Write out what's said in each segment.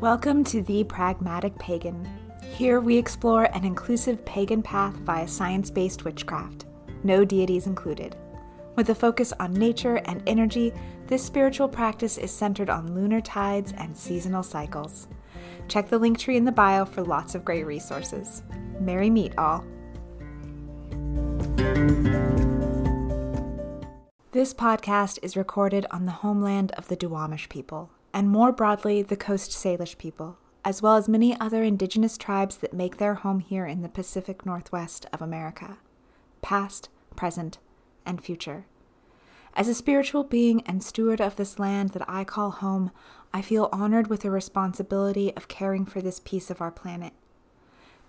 Welcome to The Pragmatic Pagan. Here we explore an inclusive pagan path via science based witchcraft, no deities included. With a focus on nature and energy, this spiritual practice is centered on lunar tides and seasonal cycles. Check the link tree in the bio for lots of great resources. Merry meet all. This podcast is recorded on the homeland of the Duwamish people, and more broadly, the Coast Salish people, as well as many other indigenous tribes that make their home here in the Pacific Northwest of America, past, present, and future. As a spiritual being and steward of this land that I call home, I feel honored with the responsibility of caring for this piece of our planet.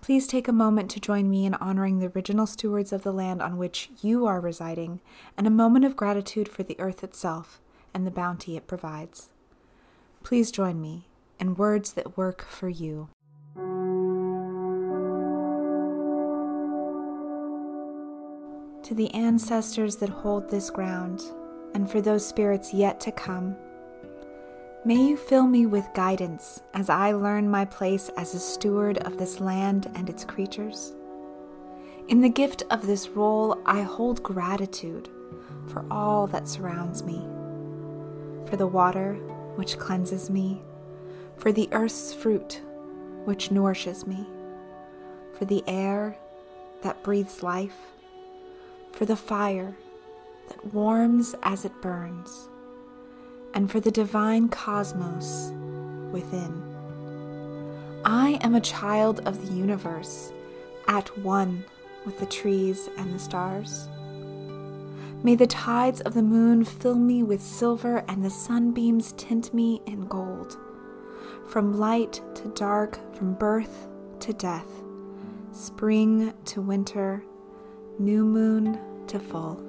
Please take a moment to join me in honoring the original stewards of the land on which you are residing and a moment of gratitude for the earth itself and the bounty it provides. Please join me in words that work for you. To the ancestors that hold this ground, and for those spirits yet to come, may you fill me with guidance as I learn my place as a steward of this land and its creatures. In the gift of this role, I hold gratitude for all that surrounds me, for the water which cleanses me, for the earth's fruit which nourishes me, for the air that breathes life, for the fire that warms as it burns, and for the divine cosmos within. I am a child of the universe, at one with the trees and the stars. May the tides of the moon fill me with silver and the sunbeams tint me in gold. From light to dark, from birth to death, spring to winter, new moon to full,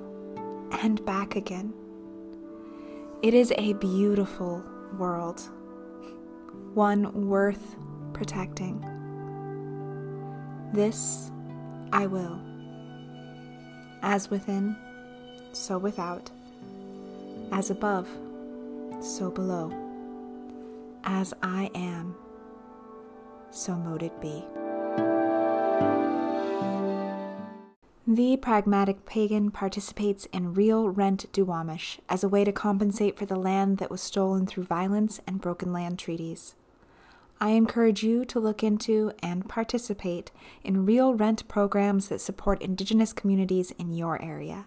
and back again. It is a beautiful world, one worth protecting. This I will. As within, so without. As above, so below. As I am, so mote it be. The pragmatic pagan participates in real rent Duwamish as a way to compensate for the land that was stolen through violence and broken land treaties. I encourage you to look into and participate in real rent programs that support Indigenous communities in your area.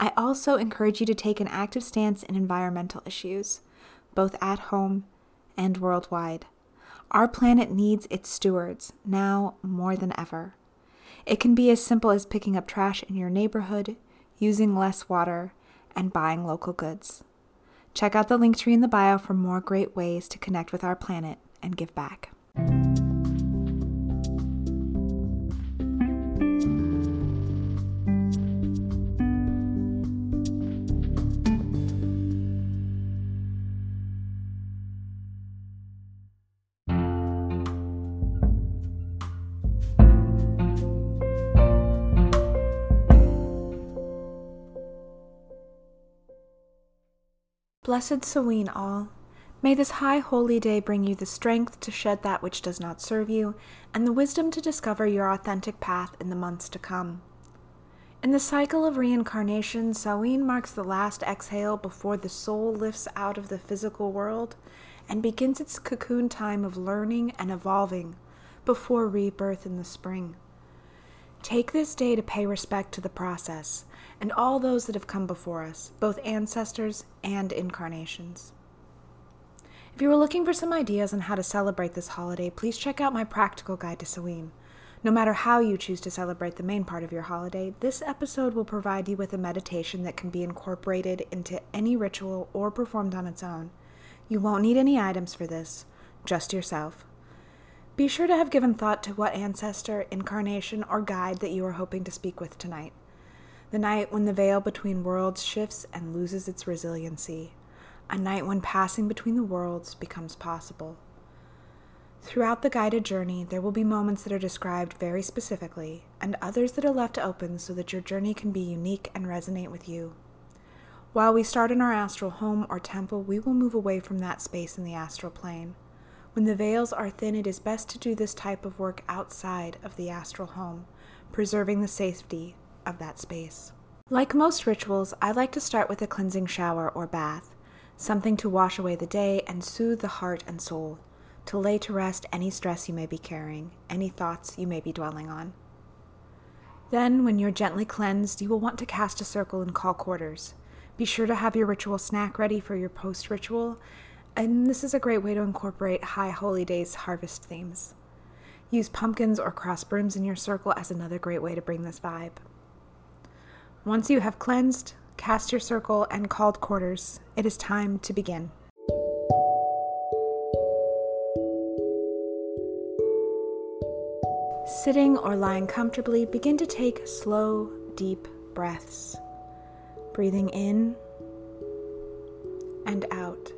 I also encourage you to take an active stance in environmental issues, both at home and worldwide. Our planet needs its stewards now more than ever. It can be as simple as picking up trash in your neighborhood, using less water, and buying local goods. Check out the link tree in the bio for more great ways to connect with our planet and give back. Blessed Samhain all. May this high holy day bring you the strength to shed that which does not serve you, and the wisdom to discover your authentic path in the months to come. In the cycle of reincarnation, Samhain marks the last exhale before the soul lifts out of the physical world and begins its cocoon time of learning and evolving before rebirth in the spring. Take this day to pay respect to the process and all those that have come before us, both ancestors and incarnations. If you are looking for some ideas on how to celebrate this holiday, please check out my practical guide to Samhain. No matter how you choose to celebrate the main part of your holiday, this episode will provide you with a meditation that can be incorporated into any ritual or performed on its own. You won't need any items for this, just yourself. Be sure to have given thought to what ancestor, incarnation, or guide that you are hoping to speak with tonight. The night when the veil between worlds shifts and loses its resiliency. A night when passing between the worlds becomes possible. Throughout the guided journey, there will be moments that are described very specifically, and others that are left open so that your journey can be unique and resonate with you. While we start in our astral home or temple, we will move away from that space in the astral plane. When the veils are thin, it is best to do this type of work outside of the astral home, preserving the safety of that space. Like most rituals, I like to start with a cleansing shower or bath, something to wash away the day and soothe the heart and soul, to lay to rest any stress you may be carrying, any thoughts you may be dwelling on. Then, when you're gently cleansed, you will want to cast a circle and call quarters. Be sure to have your ritual snack ready for your post ritual, and this is a great way to incorporate High Holy Days harvest themes. Use pumpkins or cross brooms in your circle as another great way to bring this vibe. Once you have cleansed, cast your circle, and called quarters, it is time to begin. Sitting or lying comfortably, begin to take slow, deep breaths, breathing in and out,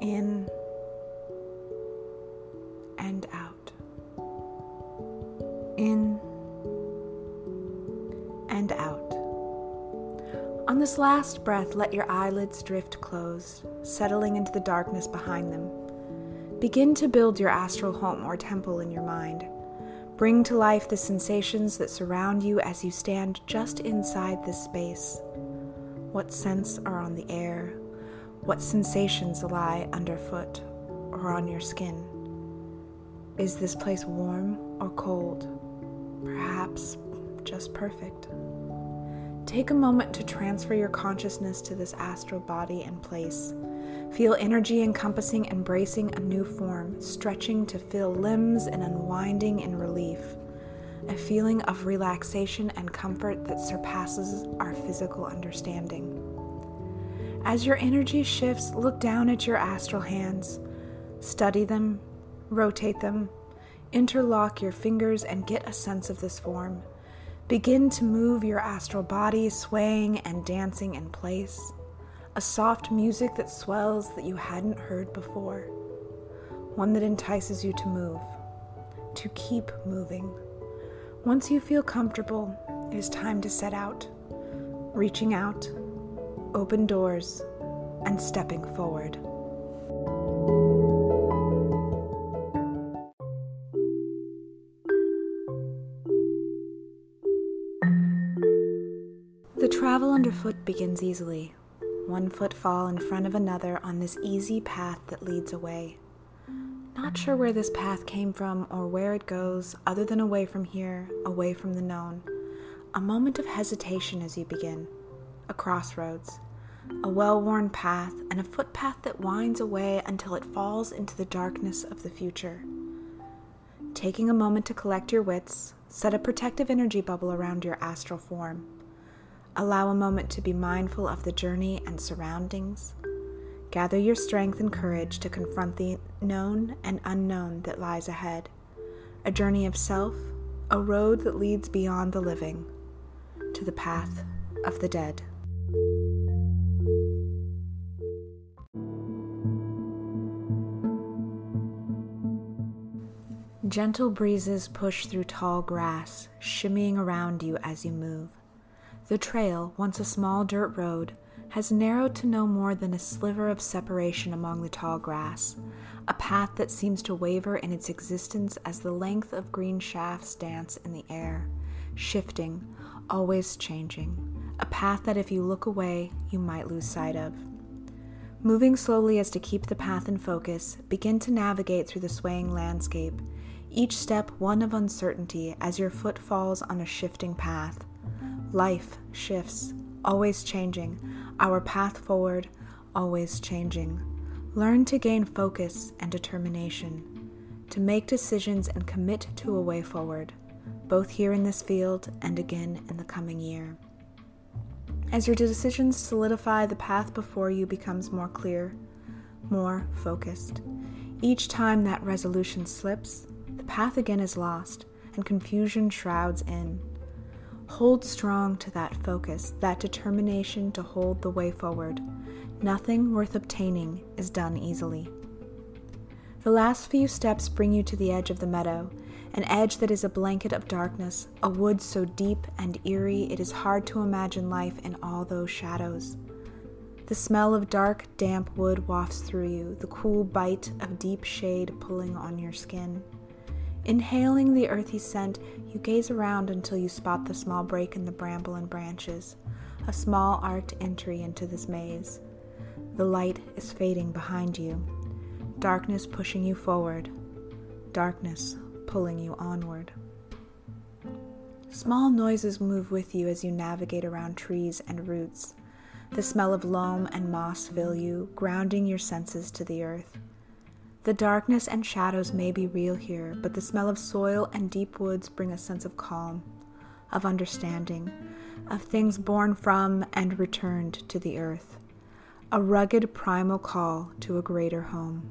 in and out, in On this last breath, let your eyelids drift closed, settling into the darkness behind them. Begin to build your astral home or temple in your mind. Bring to life the sensations that surround you as you stand just inside this space. What scents are on the air? What sensations lie underfoot or on your skin? Is this place warm or cold? Perhaps just perfect. Take a moment to transfer your consciousness to this astral body and place. Feel energy encompassing, embracing a new form, stretching to fill limbs and unwinding in relief. A feeling of relaxation and comfort that surpasses our physical understanding. As your energy shifts, look down at your astral hands. Study them, rotate them, interlock your fingers, and get a sense of this form. Begin to move your astral body, swaying and dancing in place. A soft music that swells that you hadn't heard before. One that entices you to move, to keep moving. Once you feel comfortable, it is time to set out, reaching out, open doors, and stepping forward. Underfoot begins easily, one footfall in front of another on this easy path that leads away. Not sure where this path came from or where it goes, other than away from here, away from the known. A moment of hesitation as you begin. A crossroads. A well worn path, and a footpath that winds away until it falls into the darkness of the future. Taking a moment to collect your wits, set a protective energy bubble around your astral form. Allow a moment to be mindful of the journey and surroundings. Gather your strength and courage to confront the known and unknown that lies ahead. A journey of self, a road that leads beyond the living to the path of the dead. Gentle breezes push through tall grass, shimmying around you as you move. The trail, once a small dirt road, has narrowed to no more than a sliver of separation among the tall grass, a path that seems to waver in its existence as the length of green shafts dance in the air, shifting, always changing, a path that if you look away, you might lose sight of. Moving slowly as to keep the path in focus, begin to navigate through the swaying landscape, each step one of uncertainty as your foot falls on a shifting path Life shifts, always changing. Our path forward, always changing. Learn to gain focus and determination, to make decisions and commit to a way forward, both here in this field and again in the coming year. As your decisions solidify, the path before you becomes more clear, more focused. Each time that resolution slips, the path again is lost, and confusion shrouds in. Hold strong to that focus, that determination to hold the way forward. Nothing worth obtaining is done easily. The last few steps bring you to the edge of the meadow, an edge that is a blanket of darkness, a wood so deep and eerie it is hard to imagine life in all those shadows. The smell of dark, damp wood wafts through you, the cool bite of deep shade pulling on your skin. Inhaling the earthy scent, you gaze around until you spot the small break in the bramble and branches, a small arched entry into this maze. The light is fading behind you, darkness pushing you forward, darkness pulling you onward. Small noises move with you as you navigate around trees and roots. The smell of loam and moss fill you, grounding your senses to the earth. The darkness and shadows may be real here, but the smell of soil and deep woods bring a sense of calm, of understanding, of things born from and returned to the earth. A rugged primal call to a greater home.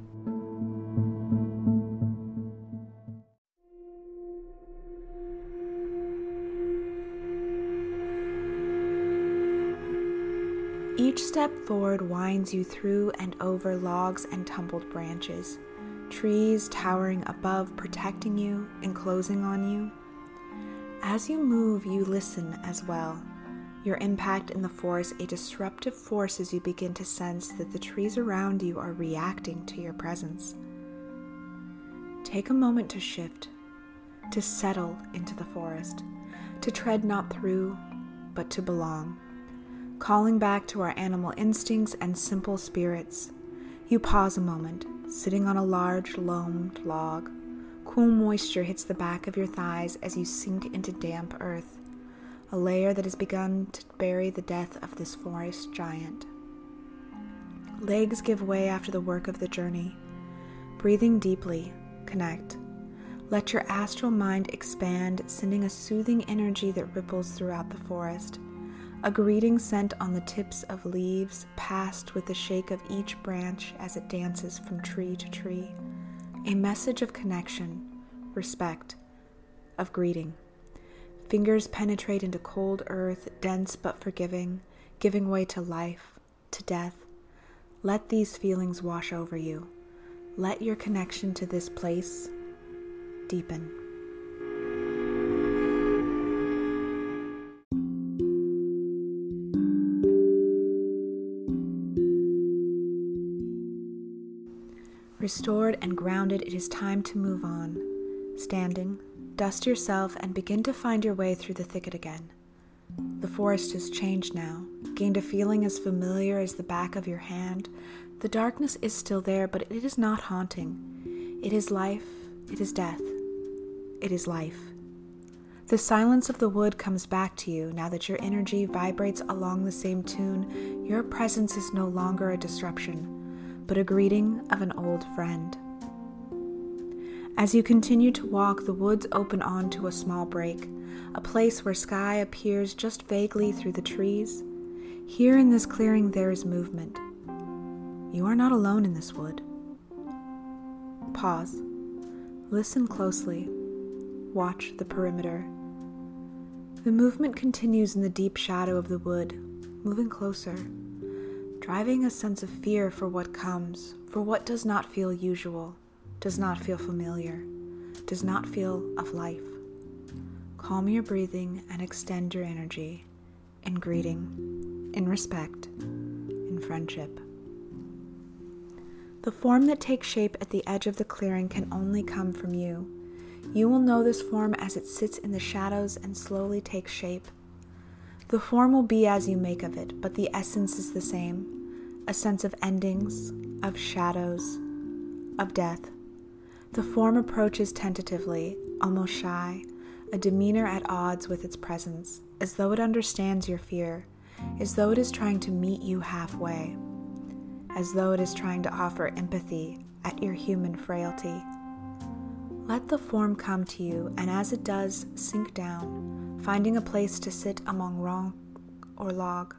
Each step forward winds you through and over logs and tumbled branches, trees towering above, protecting you, enclosing on you. As you move, you listen as well. Your impact in the forest a disruptive force as you begin to sense that the trees around you are reacting to your presence. Take a moment to shift, to settle into the forest, to tread not through, but to belong calling back to our animal instincts and simple spirits. You pause a moment, sitting on a large loamed log. Cool moisture hits the back of your thighs as you sink into damp earth, a layer that has begun to bury the death of this forest giant. Legs give way after the work of the journey. Breathing deeply, connect. Let your astral mind expand, sending a soothing energy that ripples throughout the forest. A greeting sent on the tips of leaves, passed with the shake of each branch as it dances from tree to tree. A message of connection, respect, of greeting. Fingers penetrate into cold earth, dense but forgiving, giving way to life, to death. Let these feelings wash over you. Let your connection to this place deepen. Restored and grounded, it is time to move on. Standing, dust yourself and begin to find your way through the thicket again. The forest has changed now, gained a feeling as familiar as the back of your hand. The darkness is still there, but it is not haunting. It is life, it is death, it is life. The silence of the wood comes back to you now that your energy vibrates along the same tune. Your presence is no longer a disruption but a greeting of an old friend. As you continue to walk, the woods open onto a small break, a place where sky appears just vaguely through the trees. Here in this clearing, there is movement. You are not alone in this wood. Pause. Listen closely. Watch the perimeter. The movement continues in the deep shadow of the wood, moving closer driving a sense of fear for what comes, for what does not feel usual, does not feel familiar, does not feel of life. Calm your breathing and extend your energy in greeting, in respect, in friendship. The form that takes shape at the edge of the clearing can only come from you. You will know this form as it sits in the shadows and slowly takes shape. The form will be as you make of it, but the essence is the same a sense of endings, of shadows, of death. The form approaches tentatively, almost shy, a demeanor at odds with its presence, as though it understands your fear, as though it is trying to meet you halfway, as though it is trying to offer empathy at your human frailty. Let the form come to you, and as it does, sink down, finding a place to sit among rock or log.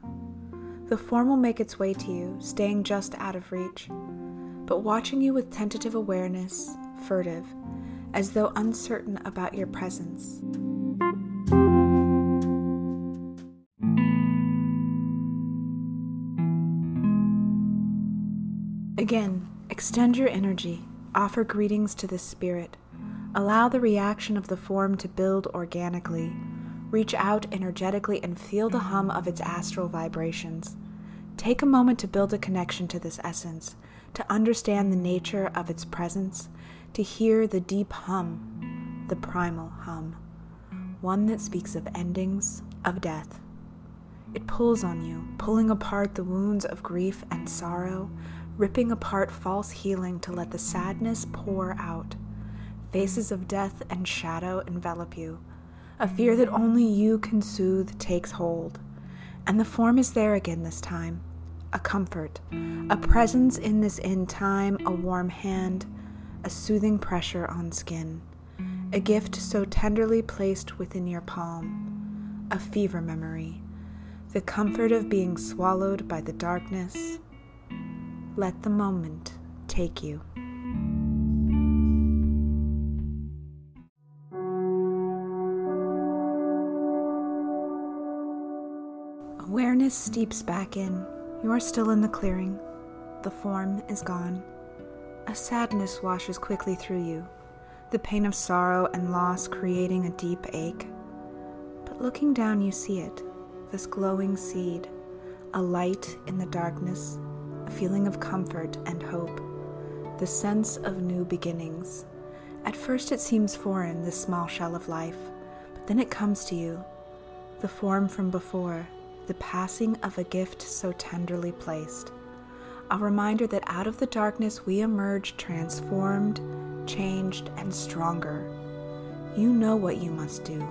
The form will make its way to you, staying just out of reach, but watching you with tentative awareness, furtive, as though uncertain about your presence. Again, extend your energy, offer greetings to the spirit, allow the reaction of the form to build organically Reach out energetically and feel the hum of its astral vibrations. Take a moment to build a connection to this essence, to understand the nature of its presence, to hear the deep hum, the primal hum, one that speaks of endings, of death. It pulls on you, pulling apart the wounds of grief and sorrow, ripping apart false healing to let the sadness pour out. Faces of death and shadow envelop you. A fear that only you can soothe takes hold. And the form is there again this time a comfort, a presence in this end time, a warm hand, a soothing pressure on skin, a gift so tenderly placed within your palm, a fever memory, the comfort of being swallowed by the darkness. Let the moment take you. Steeps back in you are still in the clearing. The form is gone. A sadness washes quickly through you, the pain of sorrow and loss creating a deep ache. But looking down, you see it this glowing seed, a light in the darkness, a feeling of comfort and hope, the sense of new beginnings. At first, it seems foreign, this small shell of life, but then it comes to you, the form from before the passing of a gift so tenderly placed. A reminder that out of the darkness we emerge transformed, changed, and stronger. You know what you must do.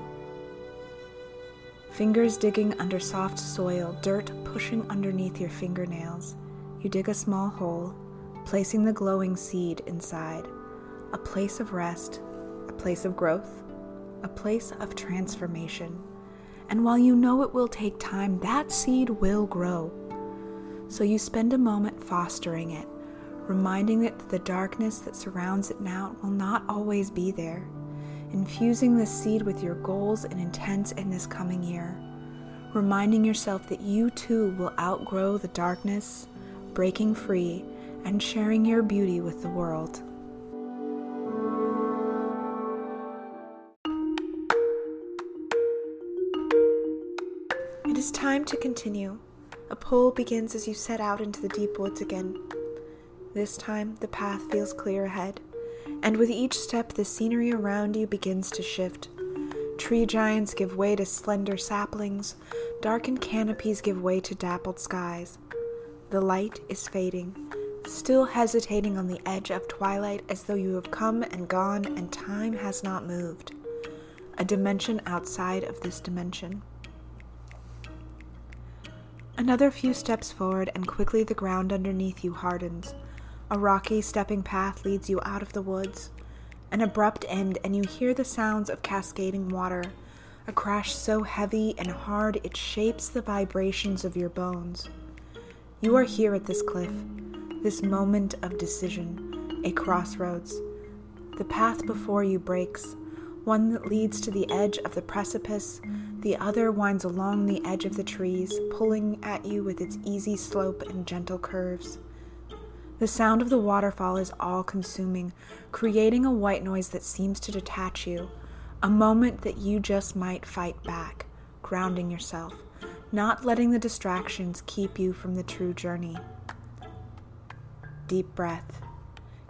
Fingers digging under soft soil, dirt pushing underneath your fingernails. You dig a small hole, placing the glowing seed inside. A place of rest, a place of growth, a place of transformation. And while you know it will take time, that seed will grow. So you spend a moment fostering it, reminding it that the darkness that surrounds it now will not always be there. Infusing this seed with your goals and intents in this coming year. Reminding yourself that you too will outgrow the darkness, breaking free, and sharing your beauty with the world. Is time to continue. A pull begins as you set out into the deep woods again. This time, the path feels clear ahead, and with each step, the scenery around you begins to shift. Tree giants give way to slender saplings, darkened canopies give way to dappled skies. The light is fading, still hesitating on the edge of twilight as though you have come and gone and time has not moved. A dimension outside of this dimension. Another few steps forward, and quickly the ground underneath you hardens. A rocky stepping path leads you out of the woods. An abrupt end, and you hear the sounds of cascading water, a crash so heavy and hard it shapes the vibrations of your bones. You are here at this cliff, this moment of decision, a crossroads. The path before you breaks, one that leads to the edge of the precipice, the other winds along the edge of the trees, pulling at you with its easy slope and gentle curves. The sound of the waterfall is all consuming, creating a white noise that seems to detach you, a moment that you just might fight back, grounding yourself, not letting the distractions keep you from the true journey. Deep breath.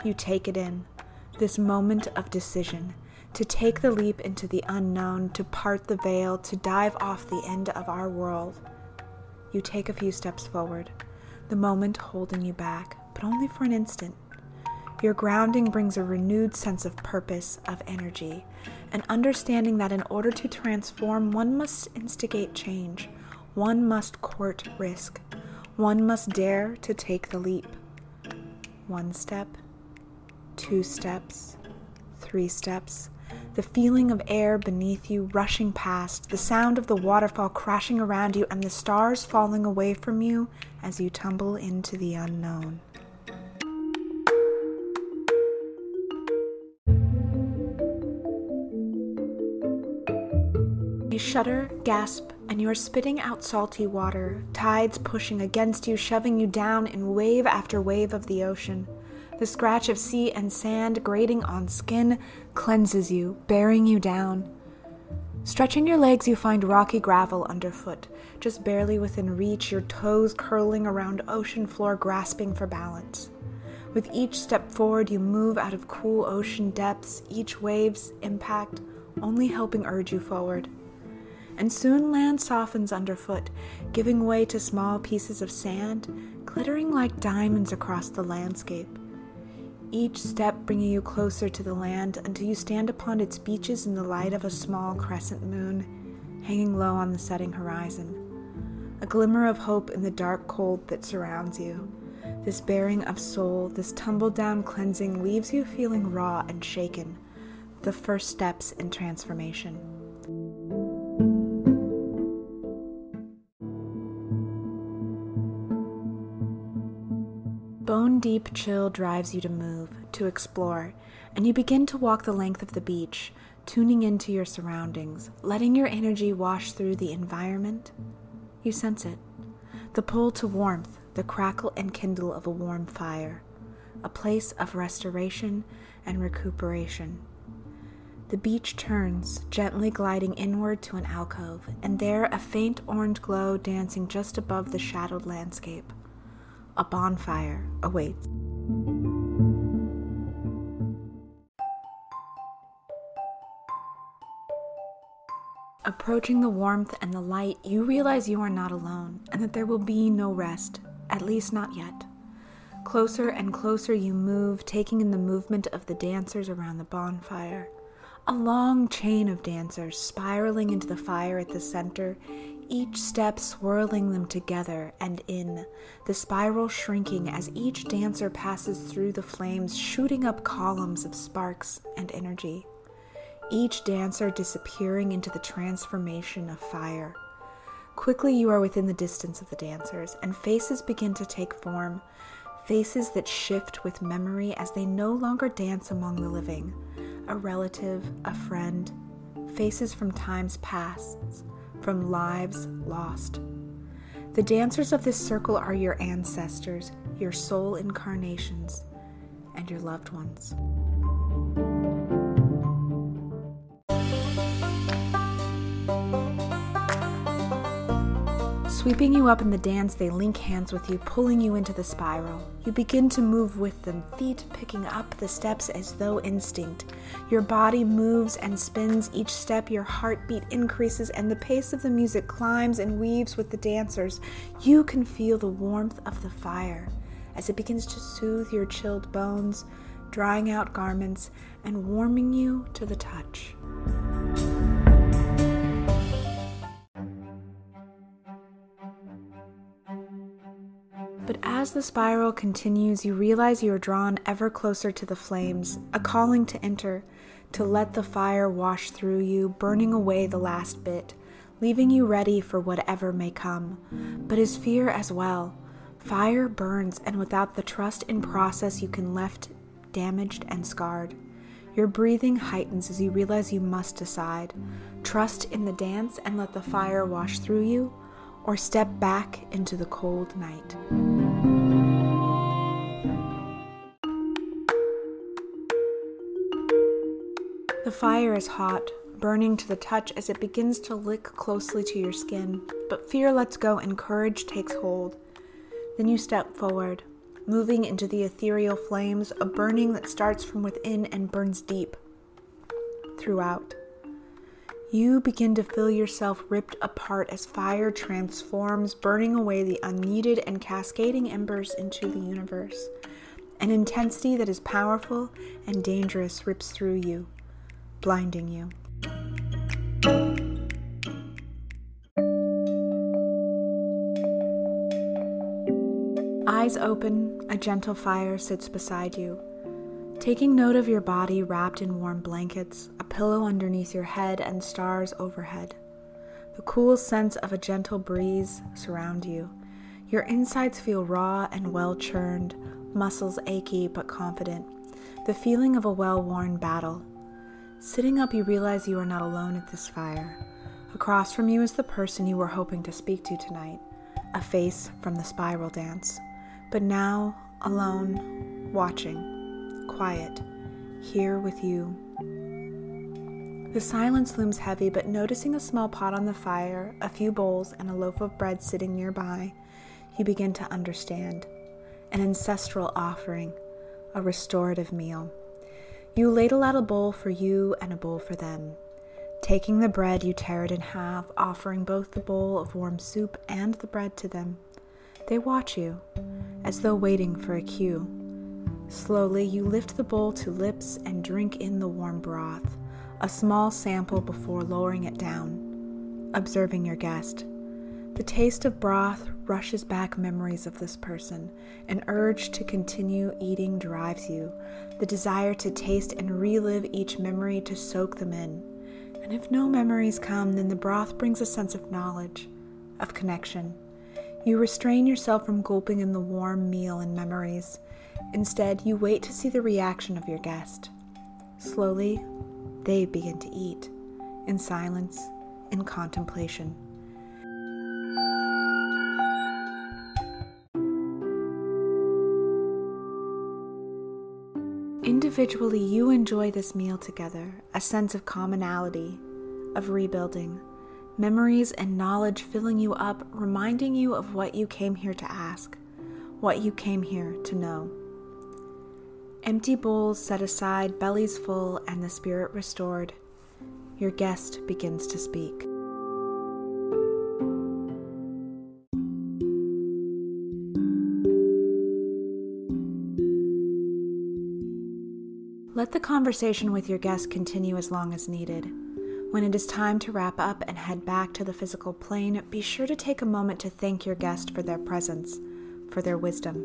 You take it in, this moment of decision to take the leap into the unknown, to part the veil, to dive off the end of our world. You take a few steps forward, the moment holding you back, but only for an instant. Your grounding brings a renewed sense of purpose, of energy, an understanding that in order to transform, one must instigate change, one must court risk, one must dare to take the leap. One step, two steps, three steps, the feeling of air beneath you rushing past, the sound of the waterfall crashing around you, and the stars falling away from you as you tumble into the unknown. You shudder, gasp, and you are spitting out salty water, tides pushing against you, shoving you down in wave after wave of the ocean. The scratch of sea and sand grating on skin cleanses you, bearing you down. Stretching your legs, you find rocky gravel underfoot, just barely within reach, your toes curling around ocean floor, grasping for balance. With each step forward, you move out of cool ocean depths, each wave's impact only helping urge you forward. And soon land softens underfoot, giving way to small pieces of sand, glittering like diamonds across the landscape. Each step bringing you closer to the land until you stand upon its beaches in the light of a small crescent moon hanging low on the setting horizon. A glimmer of hope in the dark cold that surrounds you. This bearing of soul, this tumble down cleansing leaves you feeling raw and shaken, the first steps in transformation. Bone deep chill drives you to move, to explore, and you begin to walk the length of the beach, tuning into your surroundings, letting your energy wash through the environment. You sense it the pull to warmth, the crackle and kindle of a warm fire, a place of restoration and recuperation. The beach turns, gently gliding inward to an alcove, and there a faint orange glow dancing just above the shadowed landscape a bonfire awaits. Approaching the warmth and the light, you realize you are not alone and that there will be no rest, at least not yet. Closer and closer you move, taking in the movement of the dancers around the bonfire. A long chain of dancers spiraling into the fire at the center, each step swirling them together and in, the spiral shrinking as each dancer passes through the flames, shooting up columns of sparks and energy. Each dancer disappearing into the transformation of fire. Quickly, you are within the distance of the dancers, and faces begin to take form. Faces that shift with memory as they no longer dance among the living. A relative, a friend, faces from times past, from lives lost. The dancers of this circle are your ancestors, your soul incarnations, and your loved ones. Sweeping you up in the dance, they link hands with you, pulling you into the spiral. You begin to move with them, feet picking up the steps as though instinct. Your body moves and spins each step, your heartbeat increases, and the pace of the music climbs and weaves with the dancers. You can feel the warmth of the fire as it begins to soothe your chilled bones, drying out garments, and warming you to the touch. As the spiral continues, you realize you are drawn ever closer to the flames, a calling to enter, to let the fire wash through you, burning away the last bit, leaving you ready for whatever may come. But is fear as well. Fire burns, and without the trust in process, you can left damaged and scarred. Your breathing heightens as you realize you must decide trust in the dance and let the fire wash through you, or step back into the cold night. The fire is hot, burning to the touch as it begins to lick closely to your skin, but fear lets go and courage takes hold. Then you step forward, moving into the ethereal flames, a burning that starts from within and burns deep throughout. You begin to feel yourself ripped apart as fire transforms, burning away the unneeded and cascading embers into the universe. An intensity that is powerful and dangerous rips through you, blinding you. Eyes open, a gentle fire sits beside you. Taking note of your body wrapped in warm blankets, a pillow underneath your head, and stars overhead. The cool sense of a gentle breeze surround you. Your insides feel raw and well churned, muscles achy but confident. The feeling of a well worn battle. Sitting up, you realize you are not alone at this fire. Across from you is the person you were hoping to speak to tonight, a face from the spiral dance. But now, alone, watching quiet, here with you. The silence looms heavy, but noticing a small pot on the fire, a few bowls, and a loaf of bread sitting nearby, you begin to understand. An ancestral offering, a restorative meal. You ladle out a bowl for you and a bowl for them. Taking the bread, you tear it in half, offering both the bowl of warm soup and the bread to them. They watch you, as though waiting for a cue. Slowly, you lift the bowl to lips and drink in the warm broth, a small sample before lowering it down, observing your guest. The taste of broth rushes back memories of this person. An urge to continue eating drives you, the desire to taste and relive each memory to soak them in. And if no memories come, then the broth brings a sense of knowledge, of connection. You restrain yourself from gulping in the warm meal and memories. Instead, you wait to see the reaction of your guest. Slowly, they begin to eat, in silence, in contemplation. Individually, you enjoy this meal together, a sense of commonality, of rebuilding memories and knowledge filling you up, reminding you of what you came here to ask, what you came here to know. Empty bowls set aside, bellies full, and the spirit restored, your guest begins to speak. Let the conversation with your guest continue as long as needed. When it is time to wrap up and head back to the physical plane, be sure to take a moment to thank your guest for their presence, for their wisdom.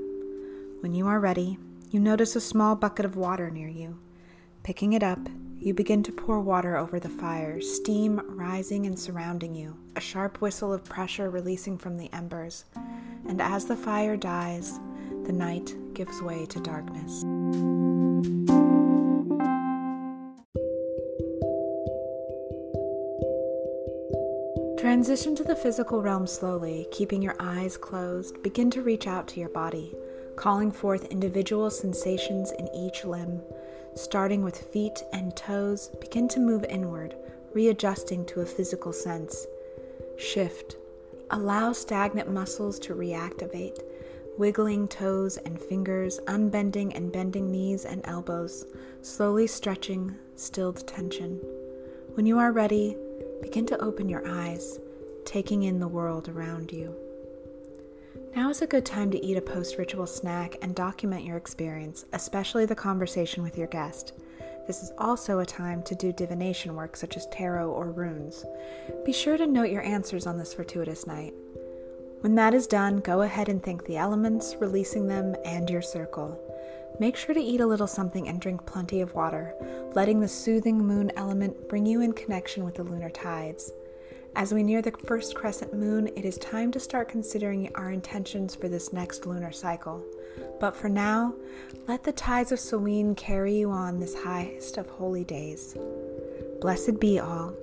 When you are ready, you notice a small bucket of water near you. Picking it up, you begin to pour water over the fire, steam rising and surrounding you, a sharp whistle of pressure releasing from the embers. And as the fire dies, the night gives way to darkness. Transition to the physical realm slowly, keeping your eyes closed. Begin to reach out to your body, calling forth individual sensations in each limb. Starting with feet and toes, begin to move inward, readjusting to a physical sense. Shift. Allow stagnant muscles to reactivate, wiggling toes and fingers, unbending and bending knees and elbows, slowly stretching stilled tension. When you are ready, begin to open your eyes, taking in the world around you. Now is a good time to eat a post ritual snack and document your experience, especially the conversation with your guest. This is also a time to do divination work such as tarot or runes. Be sure to note your answers on this fortuitous night. When that is done, go ahead and thank the elements, releasing them, and your circle. Make sure to eat a little something and drink plenty of water, letting the soothing moon element bring you in connection with the lunar tides. As we near the first crescent moon, it is time to start considering our intentions for this next lunar cycle. But for now, let the tides of Samhain carry you on this highest of holy days. Blessed be all.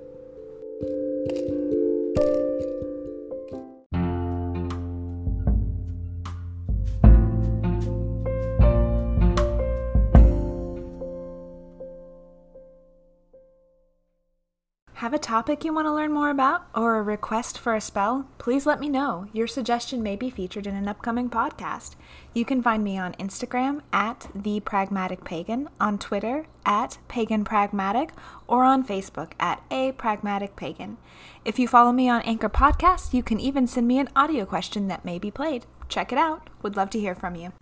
Have a topic you want to learn more about or a request for a spell? Please let me know. Your suggestion may be featured in an upcoming podcast. You can find me on Instagram at the Pragmatic Pagan, on Twitter at Pagan Pragmatic, or on Facebook at A Pragmatic Pagan. If you follow me on Anchor Podcasts, you can even send me an audio question that may be played. Check it out. Would love to hear from you.